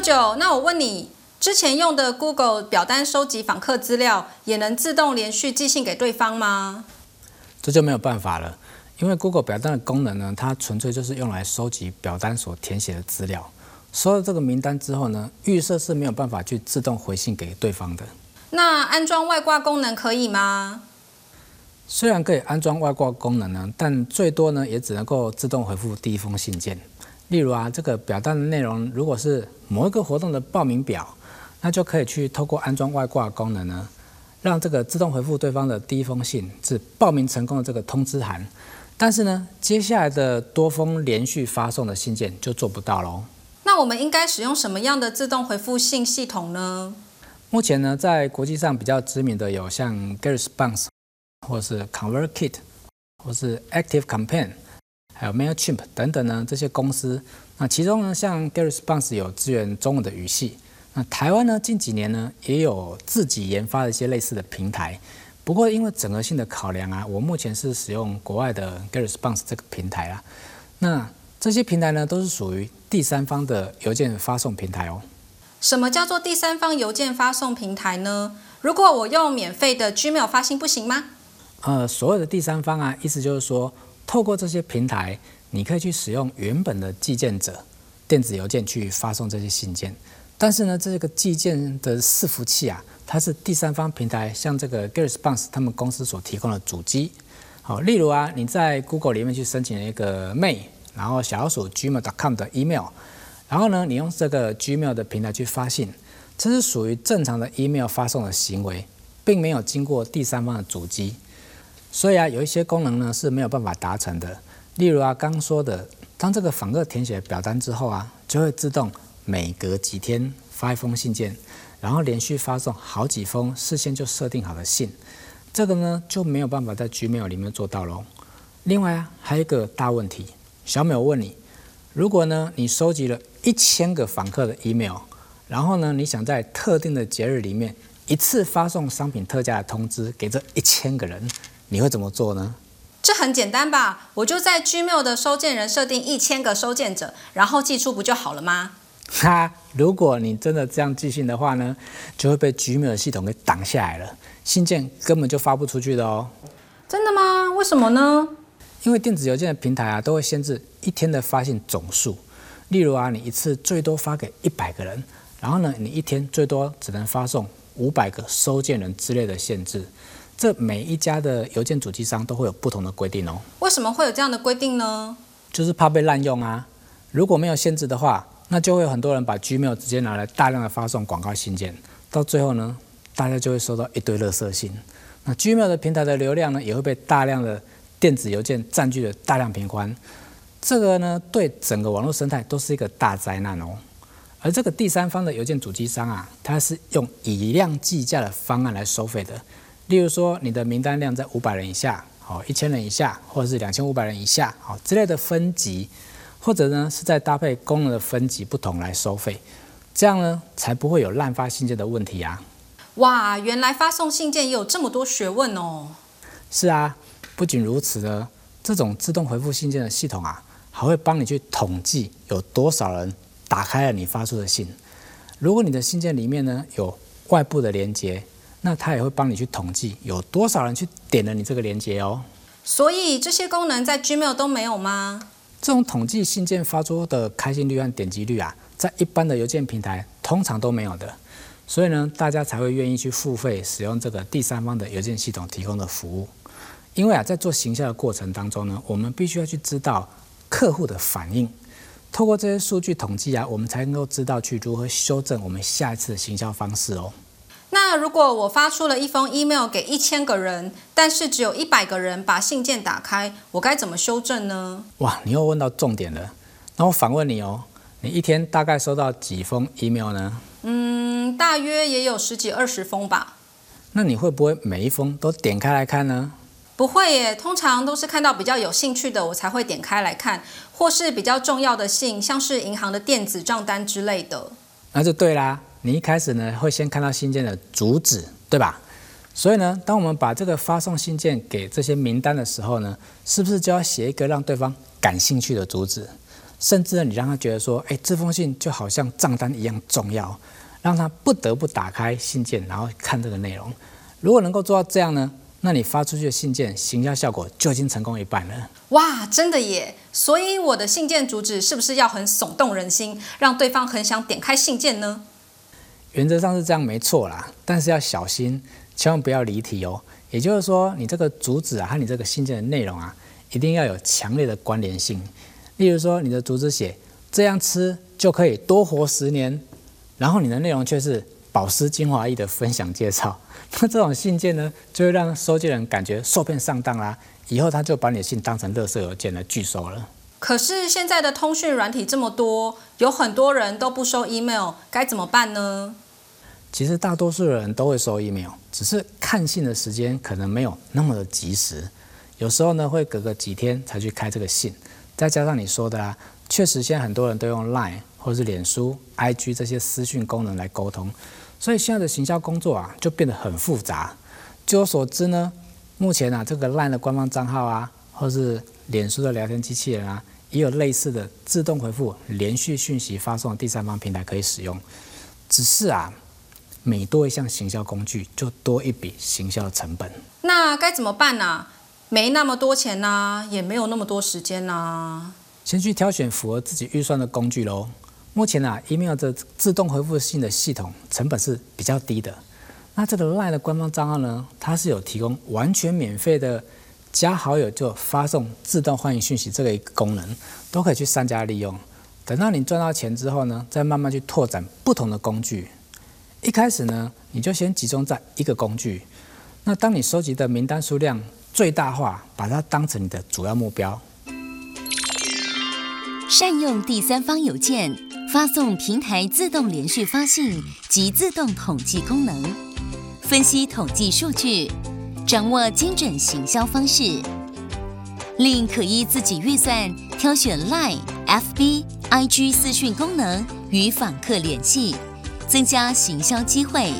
舅舅，那我问你，之前用的 Google 表单收集访客资料，也能自动连续寄信给对方吗？这就没有办法了，因为 Google 表单的功能呢，它纯粹就是用来收集表单所填写的资料。收到这个名单之后呢，预设是没有办法去自动回信给对方的。那安装外挂功能可以吗？虽然可以安装外挂功能呢，但最多呢也只能够自动回复第一封信件。例如啊，这个表单的内容如果是某一个活动的报名表，那就可以去透过安装外挂功能呢，让这个自动回复对方的第一封信是报名成功的这个通知函。但是呢，接下来的多封连续发送的信件就做不到喽。那我们应该使用什么样的自动回复信系统呢？目前呢，在国际上比较知名的有像 GetResponse。或是 ConvertKit，或是 ActiveCampaign，还有 Mailchimp 等等呢，这些公司。那其中呢，像 GetResponse 有支援中文的语系。那台湾呢，近几年呢，也有自己研发的一些类似的平台。不过因为整合性的考量啊，我目前是使用国外的 GetResponse 这个平台啦。那这些平台呢，都是属于第三方的邮件发送平台哦。什么叫做第三方邮件发送平台呢？如果我用免费的 Gmail 发信不行吗？呃，所有的第三方啊，意思就是说，透过这些平台，你可以去使用原本的寄件者电子邮件去发送这些信件。但是呢，这个寄件的伺服器啊，它是第三方平台，像这个 g e r e s p o n s e 他们公司所提供的主机。好，例如啊，你在 Google 里面去申请了一个 mail，然后小老鼠 gmail.com 的 email，然后呢，你用这个 Gmail 的平台去发信，这是属于正常的 email 发送的行为，并没有经过第三方的主机。所以啊，有一些功能呢是没有办法达成的。例如啊，刚说的，当这个访客填写表单之后啊，就会自动每隔几天发一封信件，然后连续发送好几封事先就设定好的信，这个呢就没有办法在 Gmail 里面做到喽。另外啊，还有一个大问题，小美，我问你，如果呢你收集了一千个访客的 email，然后呢你想在特定的节日里面一次发送商品特价的通知给这一千个人，你会怎么做呢？这很简单吧，我就在 Gmail 的收件人设定一千个收件者，然后寄出不就好了吗？哈，如果你真的这样寄信的话呢，就会被 Gmail 系统给挡下来了，信件根本就发不出去的哦。真的吗？为什么呢？因为电子邮件的平台啊，都会限制一天的发信总数。例如啊，你一次最多发给一百个人，然后呢，你一天最多只能发送五百个收件人之类的限制。这每一家的邮件主机商都会有不同的规定哦。为什么会有这样的规定呢？就是怕被滥用啊。如果没有限制的话，那就会有很多人把 Gmail 直接拿来大量的发送广告信件，到最后呢，大家就会收到一堆垃圾信。那 Gmail 的平台的流量呢，也会被大量的电子邮件占据了大量频宽。这个呢，对整个网络生态都是一个大灾难哦。而这个第三方的邮件主机商啊，它是用以量计价的方案来收费的。例如说，你的名单量在五百人以下，好，一千人以下，或者是两千五百人以下，好之类的分级，或者呢是在搭配功能的分级不同来收费，这样呢才不会有滥发信件的问题啊。哇，原来发送信件也有这么多学问哦。是啊，不仅如此呢，这种自动回复信件的系统啊，还会帮你去统计有多少人打开了你发出的信。如果你的信件里面呢有外部的连接。那它也会帮你去统计有多少人去点了你这个链接哦。所以这些功能在 Gmail 都没有吗？这种统计信件发出的开信率和点击率啊，在一般的邮件平台通常都没有的。所以呢，大家才会愿意去付费使用这个第三方的邮件系统提供的服务。因为啊，在做行销的过程当中呢，我们必须要去知道客户的反应，透过这些数据统计啊，我们才能够知道去如何修正我们下一次的行销方式哦。那如果我发出了一封 email 给一千个人，但是只有一百个人把信件打开，我该怎么修正呢？哇，你又问到重点了。那我反问你哦，你一天大概收到几封 email 呢？嗯，大约也有十几二十封吧。那你会不会每一封都点开来看呢？不会耶，通常都是看到比较有兴趣的，我才会点开来看，或是比较重要的信，像是银行的电子账单之类的。那就对啦。你一开始呢，会先看到信件的主旨，对吧？所以呢，当我们把这个发送信件给这些名单的时候呢，是不是就要写一个让对方感兴趣的主旨？甚至呢，你让他觉得说，哎，这封信就好像账单一样重要，让他不得不打开信件，然后看这个内容。如果能够做到这样呢，那你发出去的信件行销效果就已经成功一半了。哇，真的耶！所以我的信件主旨是不是要很耸动人心，让对方很想点开信件呢？原则上是这样，没错啦，但是要小心，千万不要离题哦。也就是说，你这个主旨啊和你这个信件的内容啊，一定要有强烈的关联性。例如说，你的主旨写这样吃就可以多活十年，然后你的内容却是保湿精华液的分享介绍。那这种信件呢，就会让收件人感觉受骗上当啦，以后他就把你的信当成垃圾邮件来拒收了。可是现在的通讯软体这么多，有很多人都不收 email，该怎么办呢？其实大多数人都会收 email，只是看信的时间可能没有那么的及时，有时候呢会隔个几天才去开这个信。再加上你说的啊，确实现在很多人都用 Line 或者是脸书、IG 这些私讯功能来沟通。所以现在的行销工作啊，就变得很复杂。据我所知呢，目前啊，这个 LINE 的官方账号啊，或是脸书的聊天机器人啊，也有类似的自动回复连续讯息发送的第三方平台可以使用。只是啊，每多一项行销工具，就多一笔行销的成本。那该怎么办呢、啊？没那么多钱呐、啊，也没有那么多时间呐、啊。先去挑选符合自己预算的工具喽。目前啊，email 的自动回复性的系统成本是比较低的。那这个 LINE 的官方账号呢，它是有提供完全免费的加好友就发送自动欢迎讯息这个一个功能，都可以去善加利用。等到你赚到钱之后呢，再慢慢去拓展不同的工具。一开始呢，你就先集中在一个工具。那当你收集的名单数量最大化，把它当成你的主要目标。善用第三方邮件。发送平台自动连续发信及自动统计功能，分析统计数据，掌握精准行销方式。另可依自己预算挑选 Line、FB、IG 私讯功能与访客联系，增加行销机会。